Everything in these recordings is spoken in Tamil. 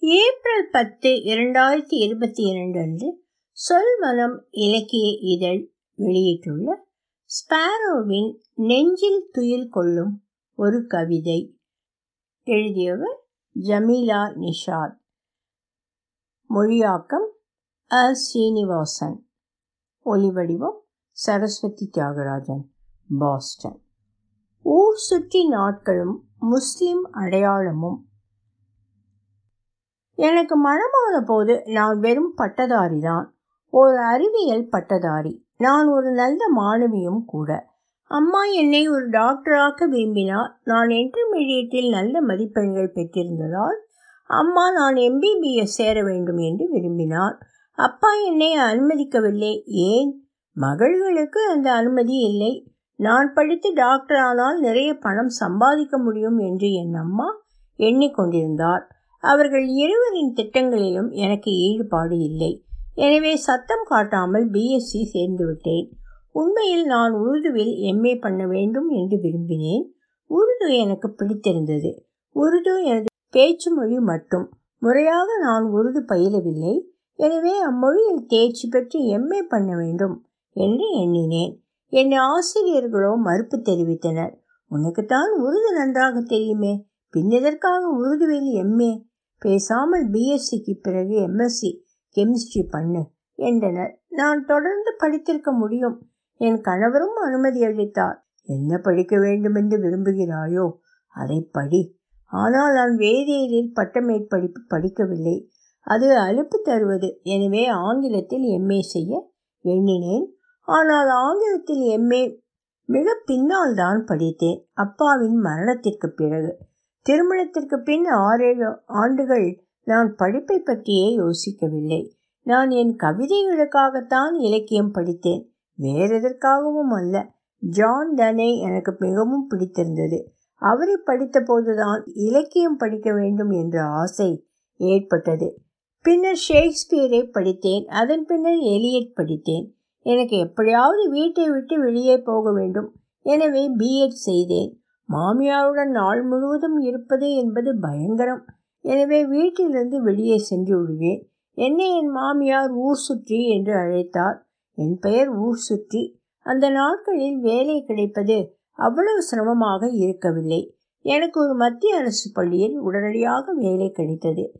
ஏப்ரல் பத்து இரண்டாயிரத்தி இருபத்தி இரண்டு அன்று சொல்மனம் இலக்கிய இதழ் வெளியிட்டுள்ள ஸ்பாரோவின் நெஞ்சில் துயில் கொள்ளும் ஒரு கவிதை எழுதியவர் ஜமீலா நிஷாத். மொழியாக்கம் அ. ஸ்ரீனிவாசன் ஒலிவடிவம் சரஸ்வதி தியாகராஜன் பாஸ்டன். ஊர் சுற்றி நாட்களும் முஸ்லிம் அடையாளமும் எனக்கு மனமான போது நான் வெறும் பட்டதாரி தான் ஒரு அறிவியல் பட்டதாரி. நான் ஒரு நல்ல மாணவியும் கூட. அம்மா என்னை ஒரு டாக்டராக்க விரும்பினார் நான் இன்டர்மீடியட்டில் நல்ல மதிப்பெண்கள் பெற்றிருந்ததால் அம்மா நான் எம்பிபிஎஸ் சேர வேண்டும் என்று விரும்பினார். அப்பா என்னை அனுமதிக்கவில்லை. ஏன்? மகள்களுக்கு அந்த அனுமதி இல்லை. நான் படித்து டாக்டர் ஆனால் நிறைய பணம் சம்பாதிக்க முடியும் என்று என் அம்மா எண்ணிக்கொண்டிருந்தார். அவர்கள் இருவரின் திட்டங்களிலும் எனக்கு ஈடுபாடு இல்லை. எனவே சத்தம் காட்டாமல் பிஎஸ்சி சேர்ந்துவிட்டேன். உண்மையில் நான் உருதுவில் எம்ஏ பண்ண வேண்டும் என்று விரும்பினேன். உருது எனக்கு பிடித்திருந்தது. உருது எனது பேச்சு மொழி மட்டும். முறையாக நான் உருது பயிலவில்லை. எனவே அம்மொழியில் தேர்ச்சி பெற்று எம்ஏ பண்ண வேண்டும் என்று எண்ணினேன். என் ஆசிரியர்களோ மறுப்பு தெரிவித்தனர். உனக்குத்தான் உருது நன்றாக தெரியுமே. பின்னதற்காக உருதுவில் எம்ஏ பேசாமல் பிஎஸ்சிக்கு பிறகு எம்எஸ்சி கெமிஸ்ட்ரி பண்ணு என்றனர். நான் தொடர்ந்து படித்திருக்க முடியும். என் கணவரும் அனுமதி அளித்தார். என்ன படிக்க வேண்டும் என்று விரும்புகிறாயோ அதை படி. ஆனால் நான் வேதியியலில் பட்டமேற்படிப்பு படிக்கவில்லை. அது அலுப்பு தருவது. எனவே ஆங்கிலத்தில் எம்ஏ செய்ய எண்ணினேன். ஆனால் ஆங்கிலத்தில் எம்ஏ மிக பின்னால் தான் படித்தேன். அப்பாவின் மரணத்திற்கு பிறகு. திருமணத்திற்கு பின் ஆறேழு ஆண்டுகள் நான் படிப்பை பற்றியே யோசிக்கவில்லை. நான் என் கவிதைகளுக்காகத்தான் இலக்கியம் படித்தேன். வேறெதற்காகவும் அல்ல. ஜான் டனே எனக்கு மிகவும் பிடித்திருந்தது. அவரை படித்த போதுதான் இலக்கியம் படிக்க வேண்டும் என்ற ஆசை ஏற்பட்டது. பின்னர் ஷேக்ஸ்பியரை படித்தேன். அதன் பின்னர் எலியட் படித்தேன். எனக்கு எப்படியாவது வீட்டை விட்டு வெளியே போக வேண்டும். எனவே பிஎட் செய்தேன். மாமியாருடன் நாள் முழுவதும் இருப்பது என்பது பயங்கரம். எனவே வீட்டிலிருந்து வெளியே சென்று விடுவேன். என்னை என் மாமியார் ஊர் சுற்றி என்று அழைத்தார். என் பெயர் ஊர் சுற்றி. அந்த நாட்களில் வேலை கிடைப்பது அவ்வளவு சிரமமாக இருக்கவில்லை. எனக்கு ஒரு மத்திய அரசு பள்ளியில் உடனடியாக வேலை கிடைத்தது.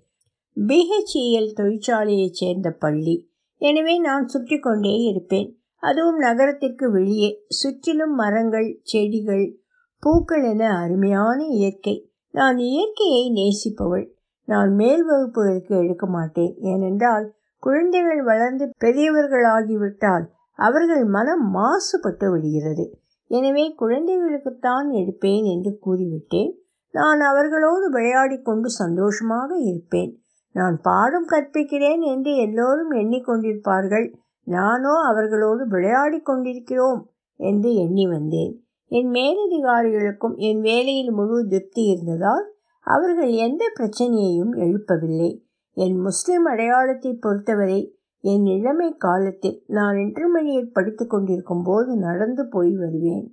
பிஹெச்இஎல் தொழிற்சாலையைச் சேர்ந்த பள்ளி. எனவே நான் சுற்றி கொண்டே இருப்பேன். அதுவும் நகரத்திற்கு வெளியே. சுற்றிலும் மரங்கள் செடிகள் பூக்கள் என அருமையான இயற்கை. நான் இயற்கையை நேசிப்பவள். நான் மேல் வகுப்புகளுக்கு எடுக்க மாட்டேன். ஏனென்றால் குழந்தைகள் வளர்ந்து பெரியவர்களாகிவிட்டால் அவர்கள் மனம் மாசுபட்டு விடுகிறது. எனவே குழந்தைகளுக்குத்தான் எடுப்பேன் என்று கூறிவிட்டேன். நான் அவர்களோடு விளையாடி கொண்டு சந்தோஷமாக இருப்பேன். நான் பாடம் கற்பிக்கிறேன் என்று எல்லோரும் எண்ணிக்கொண்டிருப்பார்கள். நானோ அவர்களோடு விளையாடி கொண்டிருக்கிறோம் என்று எண்ணி வந்தேன். என் மேலதிகாரிகளுக்கும் என் வேலையில் முழு திருப்தி இருந்ததால் அவர்கள் எந்த பிரச்சனையையும் எழுப்பவில்லை. என் முஸ்லிம் அடையாளத்தை பொறுத்தவரை என் இளமை காலத்தில் நான் இன்டர்மீடியட் படித்து கொண்டிருக்கும் போது நடந்து போய் வருவேன்.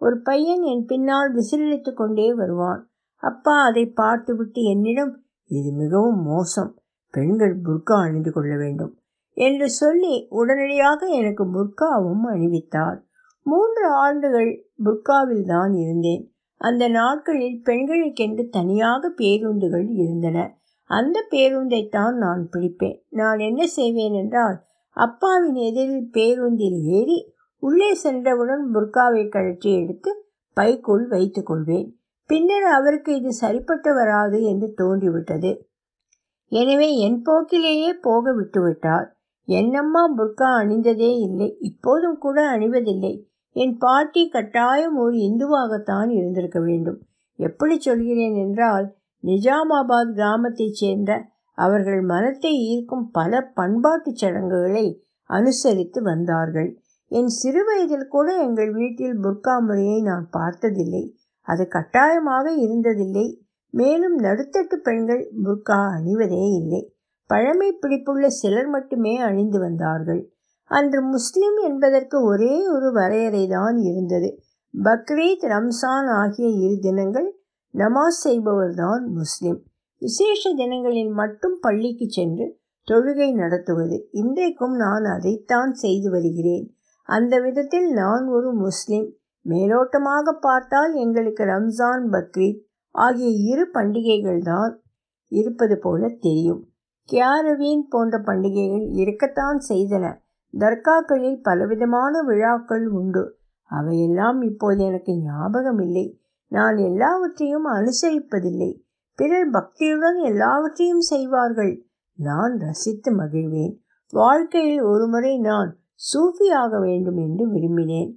ஒரு பையன் என் பின்னால் விசிலடித்து கொண்டே வருவான். அப்பா அதை பார்த்துவிட்டு என்னிடம் இது மிகவும் மோசம். பெண்கள் புர்கா அணிந்து கொள்ள வேண்டும் என்று சொல்லி உடனடியாக எனக்கு புர்காவும் அணிவித்தார். மூன்று ஆண்டுகள் புர்காவில் தான் இருந்தேன். அந்த நாட்களில் பெண்களுக்கென்று தனியாக பேருந்துகள் இருந்தன. அந்த பேருந்தை தான் நான் பிடிப்பேன். நான் என்ன செய்வேன் என்றால் அப்பாவின் எதிரில் பேருந்தில் ஏறி உள்ளே சென்றவுடன் புர்காவை கழற்றி எடுத்து பைக்குள் வைத்துக் கொள்வேன். பின்னர் அவருக்கு இது சரிப்பட்டு வராது என்று தோன்றிவிட்டது. எனவே என் போக்கிலேயே போக விட்டுவிட்டார். என்னம்மா புர்கா அணிந்ததே இல்லை. இப்போதும் கூட அணிவதில்லை. என் பாட்டி கட்டாயம் ஒரு இந்துவாகத்தான் இருந்திருக்க வேண்டும். எப்படி சொல்கிறேன் என்றால் நிஜாமாபாத் கிராமத்தைச் சேர்ந்த அவர்கள் மனத்தை ஈர்க்கும் பல பண்பாட்டுச் சடங்குகளை அனுசரித்து வந்தார்கள். என் சிறுவயதில் கூட எங்கள் வீட்டில் புர்கா முறையை நான் பார்த்ததில்லை. அது கட்டாயமாக இருந்ததில்லை. மேலும் நடுத்தட்டு பெண்கள் புர்கா அணிவதே இல்லை. பழமை பிடிப்புள்ள சிலர் மட்டுமே அணிந்து வந்தார்கள். அன்று முஸ்லிம் என்பதற்கு ஒரே ஒரு வரையறை தான் இருந்தது. பக்ரீத் ரம்சான் ஆகிய இரு தினங்கள் நமாஸ் செய்பவர்தான் முஸ்லிம். விசேஷ தினங்களில் மட்டும் பள்ளிக்கு சென்று தொழுகை நடத்துவது. இன்றைக்கும் நான் அதைத்தான் செய்து வருகிறேன். அந்த விதத்தில் நான் ஒரு முஸ்லிம். மேலோட்டமாக பார்த்தால் எங்களுக்கு ரம்ஜான் பக்ரீத் ஆகிய இரு பண்டிகைகள் தான் இருப்பது போல தெரியும். கியாரவீன் போன்ற பண்டிகைகள் இருக்கத்தான் செய்தன. தர்காக்களில் பலவிதமான விழாக்கள் உண்டு. அவையெல்லாம் இப்போது எனக்கு ஞாபகம் இல்லை நான் எல்லாவற்றையும் அனுசரிப்பதில்லை. பிறர் பக்தியுடன் எல்லாவற்றையும் செய்வார்கள். நான் ரசித்து மகிழ்வேன். வாழ்க்கையில் ஒருமுறை நான் சூஃபியாக வேண்டும் என்று விரும்பினேன்.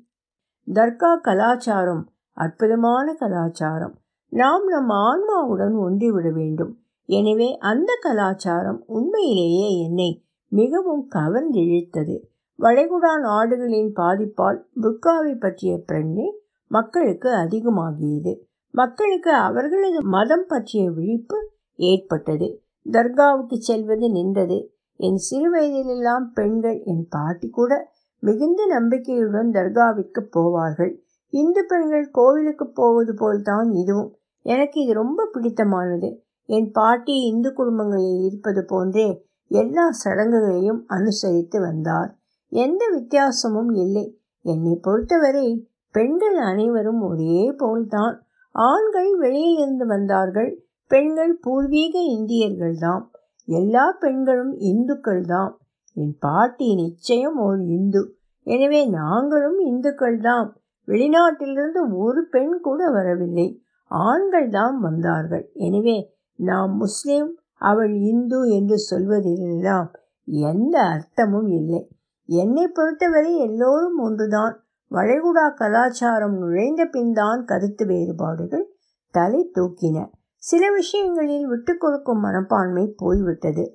தர்கா கலாச்சாரம் அற்புதமான கலாச்சாரம். நாம் நம் ஆன்மாவுடன் ஒன்றிவிட வேண்டும். எனவே அந்த கலாச்சாரம் உண்மையிலேயே என்னை மிகவும் கவர்ந்திழுத்தது வளைகுடா நாடுகளின் பாதிப்பால் புர்காவை பற்றிய பிரஞ்சை மக்களுக்கு அதிகமாகியது. மக்களுக்கு அவர்களது மதம் பற்றிய விழிப்பு ஏற்பட்டது. தர்காவுக்கு செல்வது நின்றது. என் சிறு வயதிலெல்லாம் பெண்கள் என் பாட்டி கூட மிகுந்த நம்பிக்கையுடன் தர்காவிற்கு போவார்கள். இந்து பெண்கள் கோவிலுக்கு போவது போல்தான் இதுவும். எனக்கு இது ரொம்ப பிடித்தமானது. என் பாட்டி இந்து குடும்பங்களில் இருப்பது போன்றே எல்லா சடங்குகளையும் அனுசரித்து வந்தார். எந்த வித்தியாசமும் இல்லை. என்னை பொறுத்தவரை பெண்கள் அனைவரும் ஒரே போல்தான். ஆண்கள் வெளியிலிருந்து வந்தார்கள். பெண்கள் பூர்வீக இந்தியர்கள்தாம். எல்லா பெண்களும் இந்துக்கள் தான் என் பாட்டி நிச்சயம் ஒரு இந்து. எனவே நாங்களும் இந்துக்கள் தான் வெளிநாட்டிலிருந்து ஒரு பெண் கூட வரவில்லை. ஆண்கள் தான் வந்தார்கள். எனவே நாம் முஸ்லிம் அவள் இந்து என்று சொல்வதிலெல்லாம் எந்த அர்த்தமும் இல்லை. என்னை பொறுத்தவரை எல்லோரும் ஒன்றுதான். வளைகுடா கலாச்சாரம் நுழைந்த பின்தான் கருத்து வேறுபாடுகள் தலை தூக்கின. சில விஷயங்களில் விட்டு கொடுக்கும் மனப்பான்மை போய்விட்டது.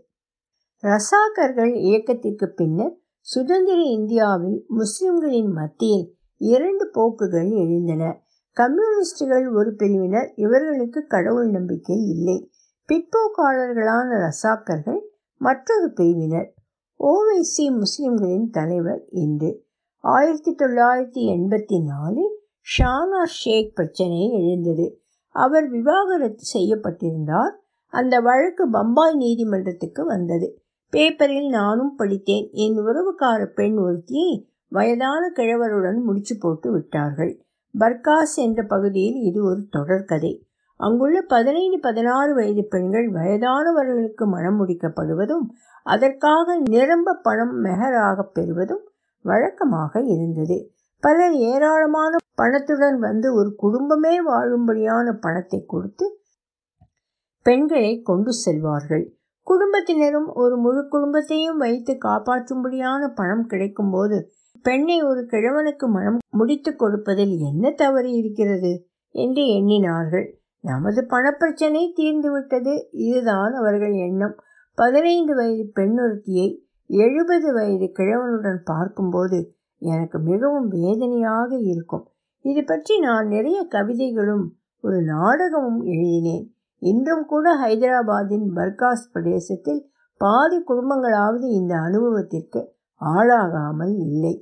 ரசாக்கர்கள் இயக்கத்திற்கு பின்னர் சுதந்திர இந்தியாவில் முஸ்லிம்களின் மத்தியில் இரண்டு போக்குகள் எழுந்தன. கம்யூனிஸ்டுகள் ஒரு பிரிவினர் இவர்களுக்கு கடவுள் நம்பிக்கை இல்லை. பிற்போக்காளர்களான ரசாக்கர்கள் மற்றொரு பிரிவினர் ஓவைசி முஸ்லிம்களின் தலைவர் இன்று ஆயிரத்தி தொள்ளாயிரத்தி எண்பத்தி நாலில் ஷானா ஷேக் பிரச்சனை எழுந்தது. அவர் விவாகரத்து செய்யப்பட்டிருந்தார். அந்த வழக்கு பம்பாய் நீதிமன்றத்துக்கு வந்தது. பேப்பரில் நானும் படித்தேன். என் உறவுக்கார பெண் ஒருத்தியை வயதான கிழவருடன் முடிச்சு போட்டு விட்டார்கள். பர்காஸ் என்ற பகுதியில் இது ஒரு தொடர்கதை அங்குள்ள பதினைந்து பதினாறு வயது பெண்கள் வயதானவர்களுக்கு மனம் முடிக்கப்படுவதும் அதற்காக நிரம்ப பணம் மெஹராக பெறுவதும் வழக்கமாக இருந்தது. பலர் ஏராளமான பணத்துடன் வந்து ஒரு குடும்பமே வாழும்படியான பணத்தை கொடுத்து பெண்களை கொண்டு செல்வார்கள். குடும்பத்தினரும் ஒரு முழு குடும்பத்தையும் வைத்து காப்பாற்றும்படியான பணம் கிடைக்கும்போது பெண்ணை ஒரு கிழவனுக்கு மனம் முடித்து கொடுப்பதில் என்ன தவறு இருக்கிறது? என்று எண்ணினார்கள். நமது பணப்பிரச்சனை தீர்ந்துவிட்டது. இதுதான் அவர்கள் எண்ணம். பதினைந்து வயது பெண்ணொருத்தியை எழுபது வயது கிழவனுடன் பார்க்கும்போது எனக்கு மிகவும் வேதனையாக இருக்கும். இது பற்றி நான் நிறைய கவிதைகளும் ஒரு நாடகமும் எழுதினேன். இன்றும் கூட ஹைதராபாத்தின் பர்காஸ் பிரதேசத்தில் பாதி குடும்பங்களாவது இந்த அனுபவத்திற்கு ஆளாகாமல் இல்லை.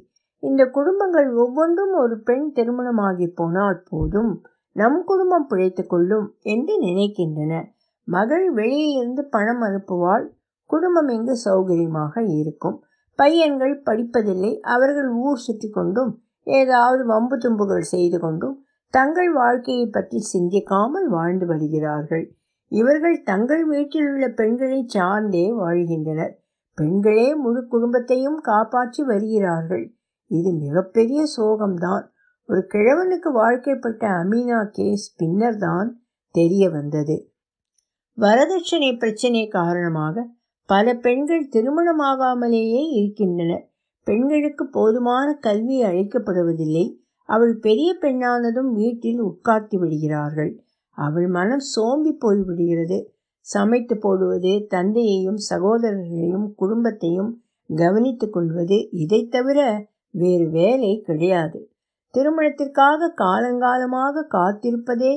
இந்த குடும்பங்கள் ஒவ்வொன்றும் ஒரு பெண் திருமணமாகி போனால் போதும். நம் குடும்பம் பிழைத்து கொள்ளும் என்று நினைக்கின்றன. மகள் வெளியிலிருந்து பணம் அனுப்புவாள். குடும்பம் எங்கு சௌகரியமாக இருக்கும். பையன்கள் படிப்பதில்லை. அவர்கள் ஊர் சுற்றி கொண்டும் ஏதாவது வம்பு தும்புகள் செய்து கொண்டும் தங்கள் வாழ்க்கையை பற்றி சிந்திக்காமல் வாழ்ந்து வருகிறார்கள். இவர்கள் தங்கள் வீட்டில் உள்ள பெண்களை சார்ந்தே வாழ்கின்றனர். பெண்களே முழு குடும்பத்தையும் காப்பாற்றி வருகிறார்கள். இது மிகப்பெரிய சோகம்தான். ஒரு கிழவனுக்கு வாழ்க்கைப்பட்ட அமீனா கேஸ் பின்னர் தான் தெரிய வந்தது. வரதட்சணை பிரச்சனை காரணமாக பல பெண்கள் திருமணமாகாமலேயே இருக்கின்றனர். பெண்களுக்கு போதுமான கல்வி அழைக்கப்படுவதில்லை அவள் பெரிய பெண்ணானதும் வீட்டில் உட்கார்த்தி விடுகிறார்கள். அவள் மனம் சோம்பி போய்விடுகிறது. சமைத்து போடுவது தந்தையையும் சகோதரர்களையும் குடும்பத்தையும் கவனித்துக் கொள்வது இதை தவிர வேறு வேலை கிடையாது. திருமணத்திற்காக காலங்காலமாக காத்திருப்பதே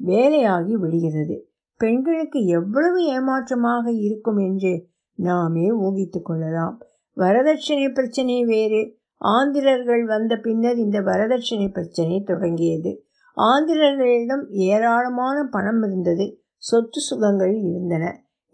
வேலையாகி விடுகிறது. பெண்களுக்கு எவ்வளவு ஏமாற்றமாக இருக்கும் என்று நாமே ஊகித்து கொள்ளலாம். வரதட்சணை பிரச்சனை வேறு. ஆந்திரர்கள் வந்த பின்னர் இந்த வரதட்சணை பிரச்சனை தொடங்கியது. ஆந்திரர்களிடம் ஏராளமான பணம் இருந்தது. சொத்து சுகங்கள் இருந்தன.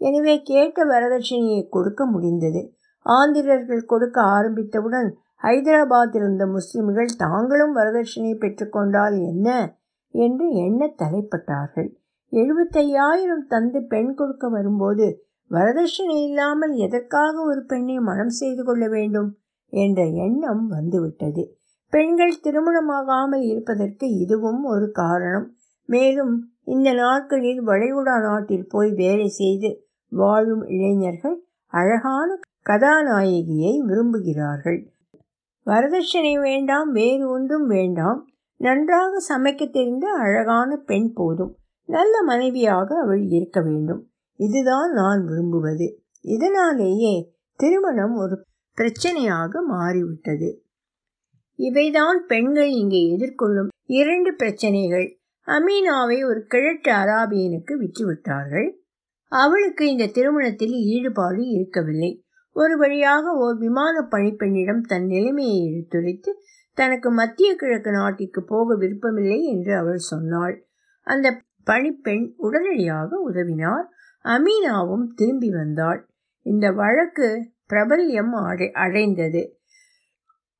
எனவே கேட்ட வரதட்சணையை கொடுக்க முடிந்தது. ஆந்திரர்கள் கொடுக்க ஆரம்பித்தவுடன் ஹைதராபாத்தில் இருந்த முஸ்லிம்கள் தாங்களும் வரதட்சணை பெற்றுக்கொண்டால் என்ன? என்று எண்ண தலைப்பட்டார்கள். எழுபத்தையாயிரம் தந்து பெண் கொடுக்க வரும்போது வரதட்சணை இல்லாமல் எதற்காக ஒரு பெண்ணை மனம் செய்து கொள்ள வேண்டும்? என்ற எண்ணம் வந்துவிட்டது. பெண்கள் திருமணமாகாமல் இருப்பதற்கு இதுவும் ஒரு காரணம். மேலும் இந்த நாட்களில் வளைகுடா நாட்டில் போய் வேலை செய்து வாழும் இளைஞர்கள் அழகான கதாநாயகியை விரும்புகிறார்கள். வரதட்சணை வேண்டாம் வேறு ஒன்றும் வேண்டாம். நன்றாக சமைக்க தெரிந்த அழகான பெண் போதும். நல்ல மனைவியாக அவள் இருக்க வேண்டும். இதுதான் நான் விரும்புவது. இதனாலேயே திருமணம் ஒரு பிரச்சனையாக மாறிவிட்டது. இவைதான் பெண்கள் இங்கே எதிர்கொள்ளும் இரண்டு பிரச்சனைகள். அமீனாவை ஒரு கிழட்டு அராபியனுக்கு விற்றுவிட்டார்கள். அவளுக்கு இந்த திருமணத்தில் ஈடுபாடு இருக்கவில்லை. ஒரு வழியாக ஓர் விமான பணிப்பெண்ணிடம் தன் நிலைமையை எடுத்துரைத்து தனக்கு மத்திய கிழக்கு நாட்டிற்கு போக விருப்பமில்லை என்று அவள் சொன்னாள். அந்த பணிப்பெண் உடனடியாக உதவினார். அமீனாவும் திரும்பி வந்தாள். இந்த வழக்கு பிரபல்யம் அடை அடைந்தது.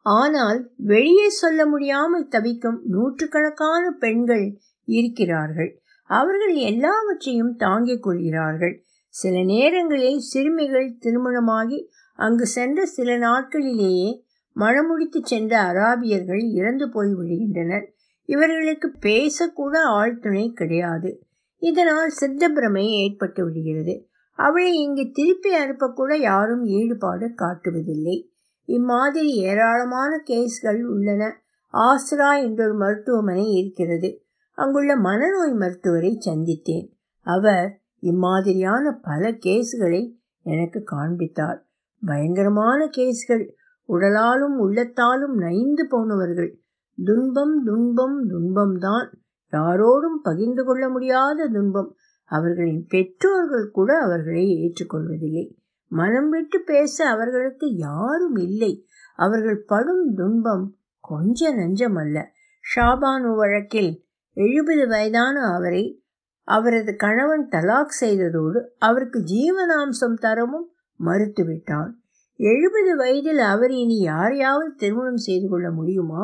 ஆனால் வெளியே சொல்ல முடியாமல் தவிக்கும் நூற்றுக்கணக்கான பெண்கள் இருக்கிறார்கள். அவர்கள் எல்லாவற்றையும் தாங்கிக் கொள்கிறார்கள். சில நேரங்களில் சிறுமிகள் திருமணமாகி அங்கு சென்ற சில நாட்களிலேயே மணமுடித்து சென்ற அராபியர்கள் இறந்து போய் விடுகின்றனர். இவர்களுக்கு பேசக்கூட ஆழ்துணை கிடையாது. இதனால் சித்தப்பிரமை ஏற்பட்டு விடுகிறது. அவளை இங்கு திருப்பி அனுப்பக்கூட யாரும் ஈடுபாடு காட்டுவதில்லை. இம்மாதிரி ஏராளமான கேஸ்கள் உள்ளன. ஆஸ்ரா என்றொரு மருத்துவமனை இருக்கிறது. அங்குள்ள மனநோய் மருத்துவரை சந்தித்தேன். அவர் இம்மாதிரியான பல கேஸ்களை எனக்கு காண்பித்தார். பயங்கரமான கேஸ்கள் உடலாலும் உள்ளத்தாலும் நைந்து போனவர்கள். துன்பம் துன்பம் துன்பம்தான். யாரோடும் பகிர்ந்து கொள்ள முடியாத துன்பம். அவர்களின் பெற்றோர்கள் கூட அவர்களை ஏற்றுக்கொள்வதில்லை. மனம் விட்டு பேச அவர்களுக்கு யாரும் இல்லை. அவர்கள் படும் துன்பம் கொஞ்ச நஞ்சம் அல்ல. ஷாபானு வழக்கில் எழுபது வயதான அவரை அவரது கணவன் தலாக் செய்ததோடு அவருக்கு ஜீவனாம்சம் தரவும் மறுத்துவிட்டான். எழுபது வயதில் அவர் இனி யாரையாவது திருமணம் செய்து கொள்ள முடியுமா?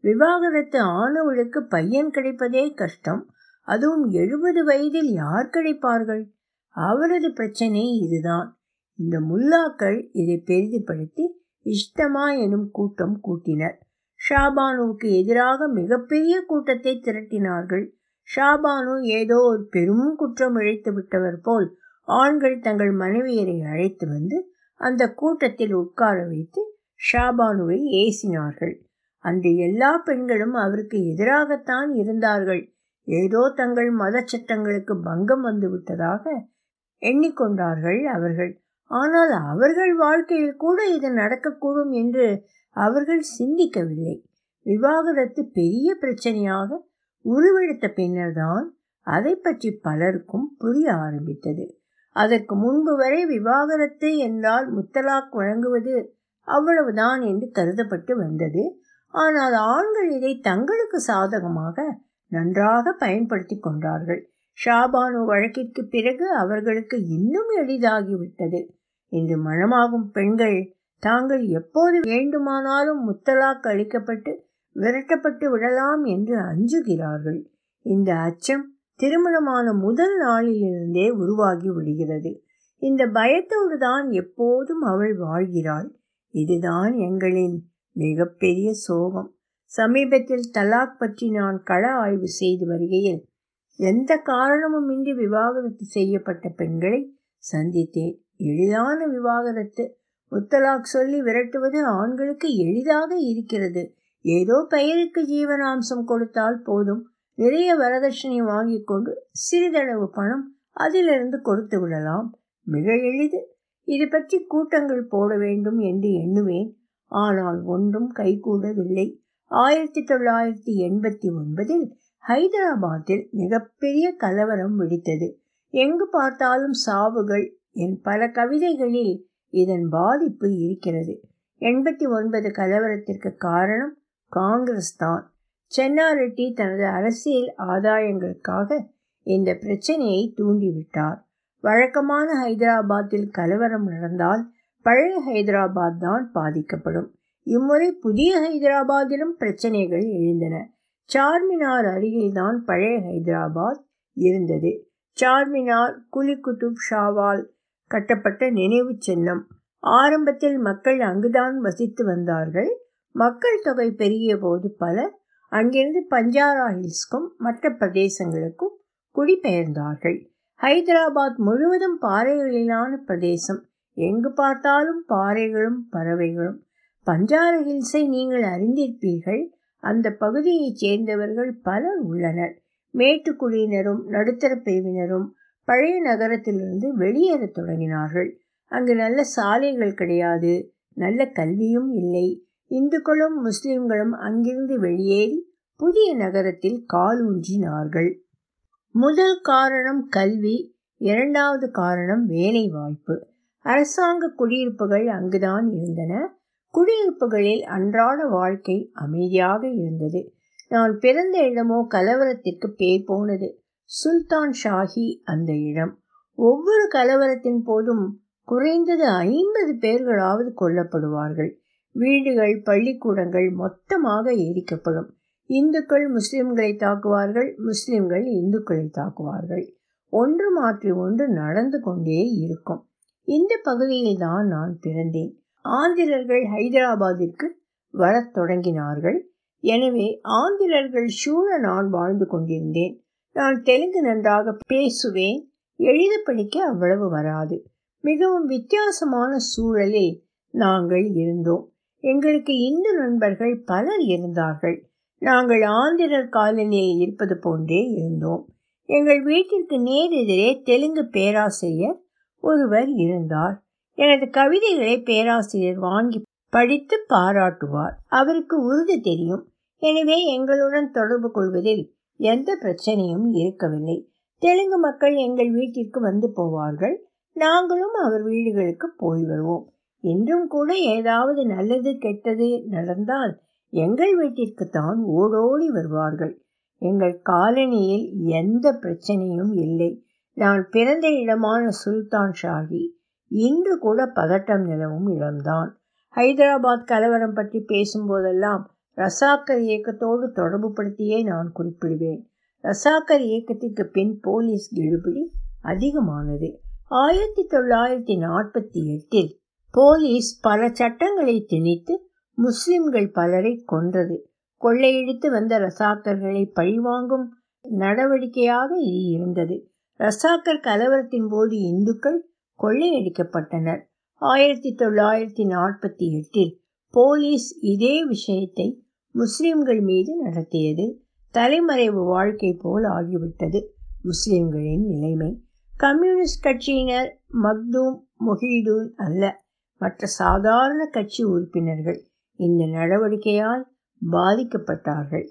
விவாகரத்து ஆனவளுக்கு பையன் கிடைப்பதே கஷ்டம். அதுவும் எழுபது வயதில் யார் கிடைப்பார்கள்? அவரது பிரச்சனை இதுதான். இந்த முல்லாக்கள் இதை பெரிதுபடுத்தி இஷ்டமா எனும் கூட்டம் கூட்டினர். ஷாபானுவுக்கு எதிராக மிகப்பெரிய கூட்டத்தை திரட்டினார்கள். ஷாபானு ஏதோ ஒரு பெரும் குற்றம் இழைத்து விட்டவர் போல் ஆண்கள் தங்கள் மனைவியரை அழைத்து வந்து அந்த கூட்டத்தில் உட்கார வைத்து ஷாபானுவை ஏசினார்கள். அன்று எல்லா பெண்களும் அவருக்கு எதிராகத்தான் இருந்தார்கள். ஏதோ தங்கள் மத சட்டங்களுக்கு பங்கம் வந்து விட்டதாக எண்ணிக்கொண்டார்கள் அவர்கள். ஆனால் அவர்கள் வாழ்க்கையில் கூட இது நடக்கக்கூடும் என்று அவர்கள் சிந்திக்கவில்லை. விவாகரத்து பெரிய பிரச்சனையாக உருவெடுத்த பின்னர்தான் அதை பற்றி பலருக்கும் புரிய ஆரம்பித்தது. அதற்கு முன்பு வரை விவாகரத்து என்றால் முத்தலாக் வழங்குவது அவ்வளவுதான் என்று கருதப்பட்டு வந்தது. ஆனால் ஆண்கள் இதை தங்களுக்கு சாதகமாக நன்றாக பயன்படுத்தி கொண்டார்கள். ஷாபானு வழக்கிற்கு பிறகு அவர்களுக்கு இன்னும் எளிதாகிவிட்டது. இன்று மனமாகும் பெண்கள் தாங்கள் எப்போது வேண்டுமானாலும் முத்தலாக் அளிக்கப்பட்டு விரட்டப்பட்டு விடலாம் என்று அஞ்சுகிறார்கள். இந்த அச்சம் திருமணமான முதல் நாளிலிருந்தே உருவாகி விடுகிறது. இந்த பயத்தோடு தான் எப்போதும் அவள் வாழ்கிறாள். இதுதான் எங்களின் மிகப்பெரிய சோகம். சமீபத்தில் தலாக் பற்றி நான் கள ஆய்வு செய்து வருகையில் எந்த காரணமுமின்றி விவாகரத்து செய்யப்பட்ட பெண்களை சந்தித்தேன். எளிதான விவாகரத்து. முத்தலாக் சொல்லி விரட்டுவது ஆண்களுக்கு எளிதாக இருக்கிறது. ஏதோ பெயருக்கு ஜீவனாம்சம் கொடுத்தால் போதும். நிறைய வரதட்சணை வாங்கி கொண்டு சிறிதளவு பணம் அதிலிருந்து கொடுத்து விடலாம். மிக எளிது. இது பற்றி கூட்டங்கள் போட வேண்டும் என்று எண்ணுவேன். ஆனால் ஒன்றும் கைகூடவில்லை. ஆயிரத்தி தொள்ளாயிரத்தி எண்பத்தி ஒன்பதில் ஹைதராபாத்தில் மிகப்பெரிய கலவரம் வெடித்தது. எங்கு பார்த்தாலும் சாவுகள் என் பல கவிதைகளில் இதன் பாதிப்பு இருக்கிறது. எண்பத்தி ஒன்பது கலவரத்திற்கு காரணம் காங்கிரஸ் தான். சென்னாரெட்டி தனது அரசியல் ஆதாயங்களுக்காக இந்த பிரச்சனையை தூண்டிவிட்டார். வழக்கமான ஹைதராபாத்தில் கலவரம் நடந்தால் பழைய ஹைதராபாத் தான் பாதிக்கப்படும். இம்முறை புதிய ஹைதராபாத்திலும் பிரச்சனைகள் எழுந்தன. சார்மினார் அருகில்தான் பழைய ஹைதராபாத் இருந்தது. சார்மினார் குலி குத்துப் ஷாவால் கட்டப்பட்ட நினைவு சின்னம். ஆரம்பத்தில் மக்கள் அங்குதான் வசித்து வந்தார்கள். மக்கள் தொகை பெருகிய போது பலர் அங்கிருந்து பஞ்சாரா ஹில்ஸ்க்கும் மற்ற பிரதேசங்களுக்கும் குடிபெயர்ந்தார்கள். ஹைதராபாத் முழுவதும் பாறைகளிலான பிரதேசம். எங்கு பார்த்தாலும் பாறைகளும் பறவைகளும். பஞ்சார ஹில்ஸை நீங்கள் அறிந்திருப்பீர்கள். அந்த பகுதியைச் சேர்ந்தவர்கள் பலர் உள்ளனர். மேட்டுக்குடியினரும் நடுத்தர பிரிவினரும் பழைய நகரத்திலிருந்து வெளியேறத் தொடங்கினார்கள். அங்கு நல்ல சாலைகள் கிடையாது. நல்ல கல்வியும் இல்லை. இந்துக்களும் முஸ்லிம்களும் அங்கிருந்து வெளியேறி புதிய நகரத்தில் காலூன்றினார்கள். முதல் காரணம் கல்வி இரண்டாவது காரணம் வேலை வாய்ப்பு அரசாங்க குடியிருப்புகள் அங்குதான் இருந்தன. குடியிருப்புகளில் அன்றாட வாழ்க்கை அமைதியாக இருந்தது. நான் பிறந்த இடமோ கலவரத்திற்கு பேர் போனது சுல்தான் ஷாஹி அந்த இடம். ஒவ்வொரு கலவரத்தின் போதும் குறைந்தது ஐம்பது பேர்களாவது கொல்லப்படுவார்கள். வீடுகள் பள்ளிக்கூடங்கள் மொத்தமாக எரிக்கப்படும். இந்துக்கள் முஸ்லிம்களை தாக்குவார்கள் முஸ்லிம்கள் இந்துக்களை தாக்குவார்கள். ஒன்று மாற்றி ஒன்று நடந்து கொண்டே இருக்கும். இந்த பகுதியில் தான் நான் பிறந்தேன். ஆந்திரர்கள் ஹைதராபாத்திற்கு வரத் தொடங்கினார்கள். எனவே ஆந்திரர்கள் சூழ நான் வாழ்ந்து கொண்டிருந்தேன். நான் தெலுங்கு நன்றாக பேசுவேன் எழுத படிக்க அவ்வளவு வராது. மிகவும் வித்தியாசமான சூழலில் நாங்கள் இருந்தோம். எங்களுக்கு இந்து நண்பர்கள் பலர் இருந்தார்கள். நாங்கள் ஆந்திரர் காலனியில் இருப்பது போன்றே இருந்தோம். எங்கள் வீட்டிற்கு நேர் எதிரே தெலுங்கு பேராசிரியர் ஒருவர் இருந்தார். எனது கவிதைகளை பேராசிரியர் வாங்கி படித்து பாராட்டுவார். அவருக்கு உறுதி தெரியும். எனவே எங்களுடன் தொடர்பு கொள்வதில் எந்த பிரச்சனையும் இருக்கவில்லை. தெலுங்கு மக்கள் எங்கள் வீட்டிற்கு வந்து போவார்கள். நாங்களும் அவர் வீடுகளுக்கு போய் வருவோம் இன்றும் கூட ஏதாவது நல்லது கெட்டது நடந்தால் எங்கள் வீட்டிற்கு தான் ஓடோடி வருவார்கள். எங்கள் காலனியில் எந்த பிரச்சனையும் இல்லை. நான் பிறந்த இடமான சுல்தான் ஷாஹி இன்று கூட பதட்டம் நிலவும் இடம்தான். ஹைதராபாத் கலவரம் பற்றி பேசும்போதெல்லாம் ரசாக்கர் இயக்கத்தோடு தொடர்புபடுத்தியே நான் குறிப்பிடுவேன். ரசாக்கர் இயக்கத்திற்கு பின் போலீஸ் இழுபடி அதிகமானது. ஆயிரத்தி தொள்ளாயிரத்தி நாற்பத்தி எட்டில் போலீஸ் பல சட்டங்களை திணித்து முஸ்லிம்கள் பலரை கொன்றது. கொள்ளையடித்து வந்த ரசாக்கர்களை பழிவாங்கும் நடவடிக்கையாக இது இருந்தது. ரசாக்கர் கலவரத்தின் போது இந்துக்கள் கொள்ளையடிக்கப்பட்டனர். ஆயிரத்தி தொள்ளாயிரத்தி நாற்பத்தி எட்டில் போலீஸ் இதே விஷயத்தை முஸ்லிம்கள் மீது நடத்தியது. தலைமறைவு வாழ்க்கை போல் ஆகிவிட்டது முஸ்லிம்களின் நிலைமை. கம்யூனிஸ்ட் கட்சியினர் மக்தூம் முஹீதூன் அல்ல. மற்ற சாதாரண கட்சி உறுப்பினர்கள் இந்த நடவடிக்கையால் பாதிக்கப்பட்டார்கள்.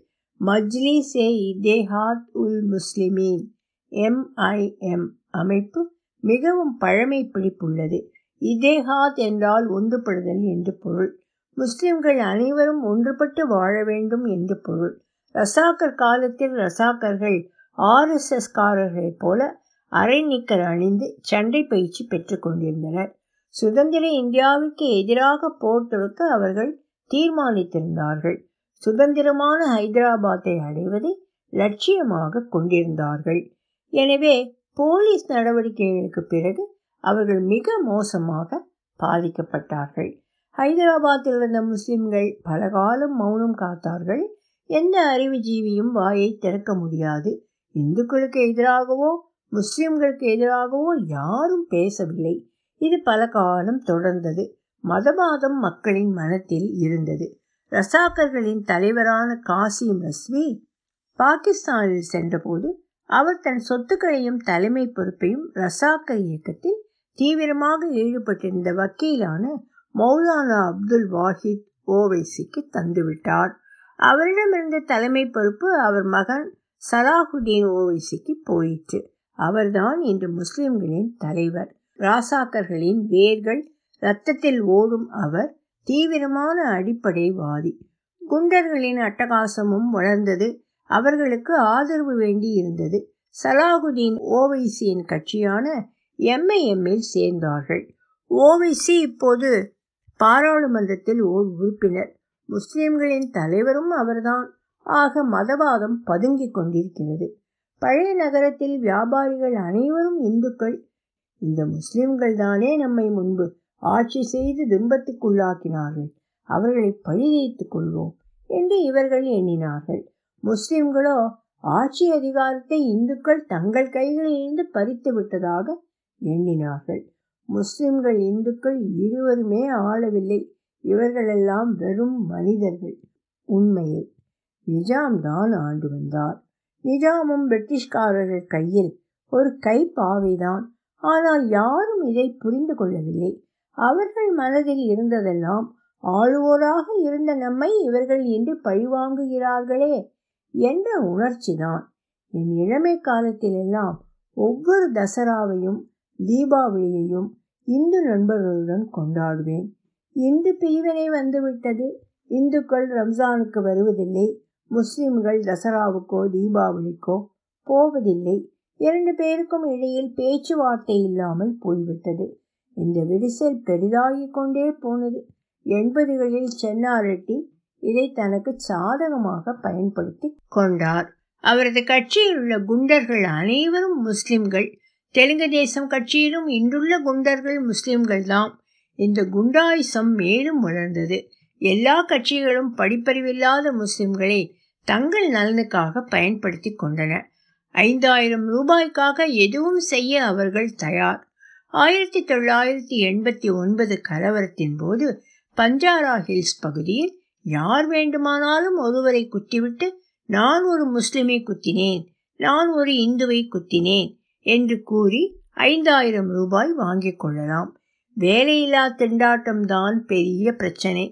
மஜ்லிஸ் ஏ இதேஹாத் உல் முஸ்லிமீன் எம்ஐஎம் அமைப்பு மிகவும் பழமை பிடிப்புள்ளது. இதேஹாத் என்றால் ஒன்றுபடுதல் என்று பொருள். முஸ்லிம்கள் அனைவரும் ஒன்றுபட்டு வாழ வேண்டும் என்று பொருள். ரசாக்கர் காலத்தில் ரசாக்கர்கள் ஆர்எஸ்எஸ் காரர்களைப் போல அரைநிக்கல் அணிந்து சண்டை பயிற்சி பெற்றுக்கொண்டிருந்தனர் சுதந்திர இந்தியாவிற்கு எதிராக போர் தொடுக்க அவர்கள் தீர்மானித்திருந்தார்கள். சுதந்திரமான ஹைதராபாத்தை அடைவதை லட்சியமாக கொண்டிருந்தார்கள். எனவே போலீஸ் நடவடிக்கைகளுக்கு பிறகு அவர்கள் மிக மோசமாக பாதிக்கப்பட்டார்கள். ஹைதராபாத்தில் இருந்த முஸ்லிம்கள் பல காலம் மௌனம் காத்தார்கள். எந்த அறிவுஜீவியும் வாயை திறக்க முடியாது. இந்துக்களுக்கு எதிராகவோ முஸ்லிம்களுக்கு எதிராகவோ யாரும் பேசவில்லை. இது பல காலம் தொடர்ந்தது. மதவாதம் மக்களின் மனத்தில் இருந்தது. ரசாக்கர்களின் தலைவரான காசிம் ரஸ்வி பாகிஸ்தானில் சென்றபோது அவர் தன் சொத்துக்களையும் தலைமை பொறுப்பையும் ரசாக்கர் இயக்கத்தில் தீவிரமாக ஈடுபட்டிருந்த வக்கீலான மௌலானா அப்துல் வாஹித் ஓவைசிக்கு தந்துவிட்டார். அவரிடமிருந்த தலைமை பொறுப்பு அவர் மகன் சலாஹுதீன் ஓவைசிக்கு போயிற்று. அவர்தான் இன்று முஸ்லிம்களின் தலைவர். ராசாக்கர்களின் வேர்கள் இரத்தத்தில் ஓடும் அவர் தீவிரமான அடிப்படைவாதி குண்டர்களின் அட்டகாசமும் வளர்ந்தது. அவர்களுக்கு ஆதரவு வேண்டி இருந்தது. சலாகுதீன் ஓவைசியின் கட்சியான எம்ஐஎம்மில் சேர்ந்தார்கள். ஓவைசி இப்போது பாராளுமன்றத்தில் ஓர் உறுப்பினர். முஸ்லிம்களின் தலைவரும் அவர்தான். ஆக மதவாதம் பதுங்கிக் கொண்டிருக்கிறது. பழைய நகரத்தில் வியாபாரிகள் அனைவரும் இந்துக்கள். இந்த முஸ்லிம்கள் தானே நம்மை முன்பு ஆட்சி செய்து துன்பத்துக்குள்ளாக்கினார்கள். அவர்களை பழிதைத்துக் கொள்வோம் என்று இவர்கள் எண்ணினார்கள். முஸ்லிம்களோ ஆட்சி அதிகாரத்தை இந்துக்கள் தங்கள் கைகளிலிருந்து பறித்து விட்டதாக எண்ணினார்கள். முஸ்லிம்கள் இந்துக்கள் இருவருமே ஆளவில்லை. இவர்களெல்லாம் வெறும் மனிதர்கள். உண்மையில் நிஜாம் தான் ஆண்டு வந்தார். நிஜாமும் பிரிட்டிஷ்காரர்கள் கையில் ஒரு கைப்பாவைதான். ஆனால் யாரும் இதை புரிந்து கொள்ளவில்லை. அவர்கள் மனதில் இருந்ததெல்லாம் ஆளுவோராக இருந்த நம்மை இவர்கள் இன்று பழிவாங்குகிறார்களே என்ற உணர்ச்சிதான். என் இளமை காலத்திலெல்லாம் ஒவ்வொரு தசராவையும் தீபாவளியையும் இந்து நண்பர்களுடன் கொண்டாடுவேன். இந்து பிரிவினை வந்துவிட்டது. இந்துக்கள் ரம்ஜானுக்கு வருவதில்லை. முஸ்லிம்கள் தசராவுக்கோ தீபாவளிக்கோ போவதில்லை. இரண்டு பேருக்கும் இடையில் பேச்சுவார்த்தை இல்லாமல் போய்விட்டது. இந்த விரிசல் பெரிதாகிக் கொண்டே போனது. எண்பதுகளில் சென்னாரெட்டி இதை தனக்கு சாதகமாக பயன்படுத்தி கொண்டார். அவரது கட்சியில் உள்ள குண்டர்கள் அனைவரும் முஸ்லிம்கள். தெலுங்கு தேசம் கட்சியிலும் இன்றுள்ள குண்டர்கள் முஸ்லிம்கள் தான் இந்த குண்டாயுசம் மேலும் வளர்ந்தது. எல்லா கட்சிகளும் படிப்பறிவில்லாத முஸ்லிம்களை தங்கள் நலனுக்காக பயன்படுத்தி கொண்டன. ஐந்தாயிரம் ரூபாய்க்காக எதுவும் செய்ய அவர்கள் தயார். ஆயிரத்தி தொள்ளாயிரத்தி எண்பத்தி ஒன்பது கலவரத்தின் போது பஞ்சாரா ஹில்ஸ் பகுதியில் யார் வேண்டுமானாலும் ஒருவரை குத்திவிட்டு நான் ஒரு முஸ்லிமை குத்தினேன் நான் ஒரு இந்துவை குத்தினேன் என்று கூறி ஐந்தாயிரம் ரூபாய் வாங்கிக் கொள்ளலாம். வேலையில்லா திண்டாட்டம் தான் பெரிய பிரச்சனை.